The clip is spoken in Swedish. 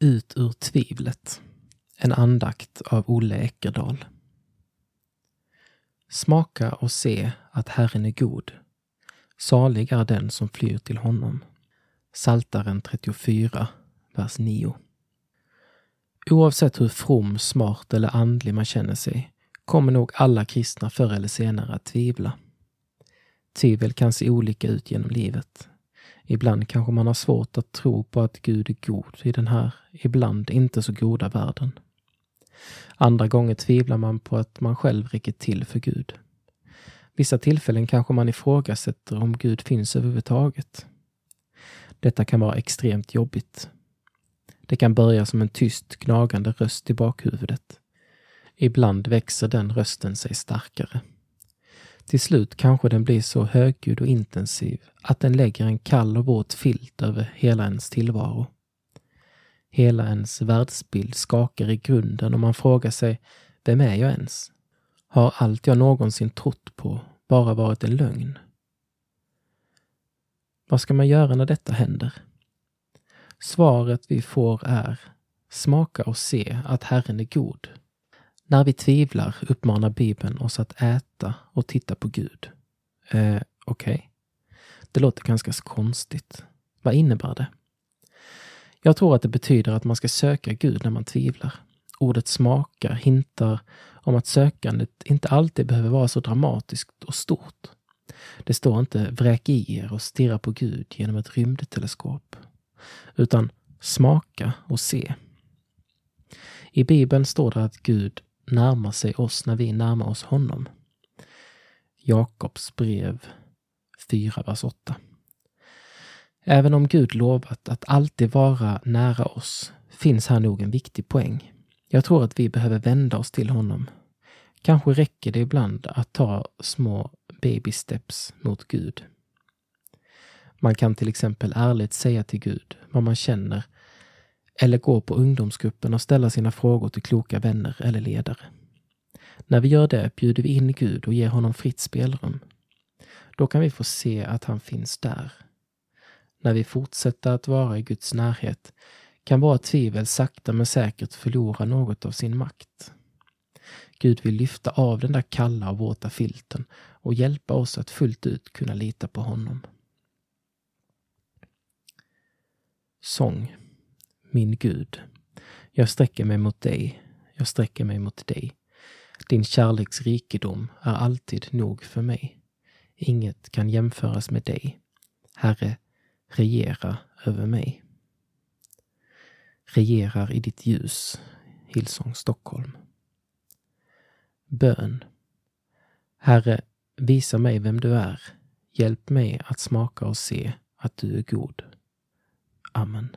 Ut ur tvivlet. En andakt av Olle Eckerdal. Smaka och se att Herren är god. Salig är den som flyr till honom. Saltaren 34, vers 9. Oavsett hur from, smart eller andlig man känner sig kommer nog alla kristna förr eller senare att tvivla. Tvivel kan se olika ut genom livet. Ibland kanske man har svårt att tro på att Gud är god i den här ibland inte så goda världen. Andra gånger tvivlar man på att man själv räcker till för Gud. Vissa tillfällen kanske man ifrågasätter om Gud finns överhuvudtaget. Detta kan vara extremt jobbigt. Det kan börja som en tyst gnagande röst i bakhuvudet. Ibland växer den rösten sig starkare. Till slut kanske den blir så högljudd och intensiv att den lägger en kall och våt filt över hela ens tillvaro. Hela ens världsbild skakar i grunden och man frågar sig, vem är jag ens? Har allt jag någonsin trott på bara varit en lögn? Vad ska man göra när detta händer? Svaret vi får är Smaka och se att Herren är god. När vi tvivlar uppmanar Bibeln oss att äta och titta på Gud. Eh, Okej. Okay. Det låter ganska konstigt. Vad innebär det? Jag tror att det betyder att man ska söka Gud när man tvivlar. Ordet smaka hintar om att sökandet inte alltid behöver vara så dramatiskt och stort. Det står inte vräk i er och stirra på Gud genom ett rymdteleskop. Utan smaka och se. I Bibeln står det att Gud närmar sig oss när vi närmar oss honom. Jakobs brev 4, vers 8. Även om Gud lovat att alltid vara nära oss finns här nog en viktig poäng. Jag tror att vi behöver vända oss till honom. Kanske räcker det ibland att ta små baby steps mot Gud. Man kan till exempel ärligt säga till Gud vad man känner eller gå på ungdomsgruppen och ställa sina frågor till kloka vänner eller ledare. När vi gör det bjuder vi in Gud och ger honom fritt spelrum. Då kan vi få se att han finns där. När vi fortsätter att vara i Guds närhet kan våra tvivel sakta men säkert förlora något av sin makt. Gud vill lyfta av den där kalla och våta filten och hjälpa oss att fullt ut kunna lita på honom. Sång min Gud, jag sträcker mig mot dig, jag sträcker mig mot dig. Din kärleks rikedom är alltid nog för mig. Inget kan jämföras med dig. Herre, regera över mig. Regerar i ditt ljus. Hillsong Stockholm. Bön. Herre, visa mig vem du är. Hjälp mig att smaka och se att du är god. Amen.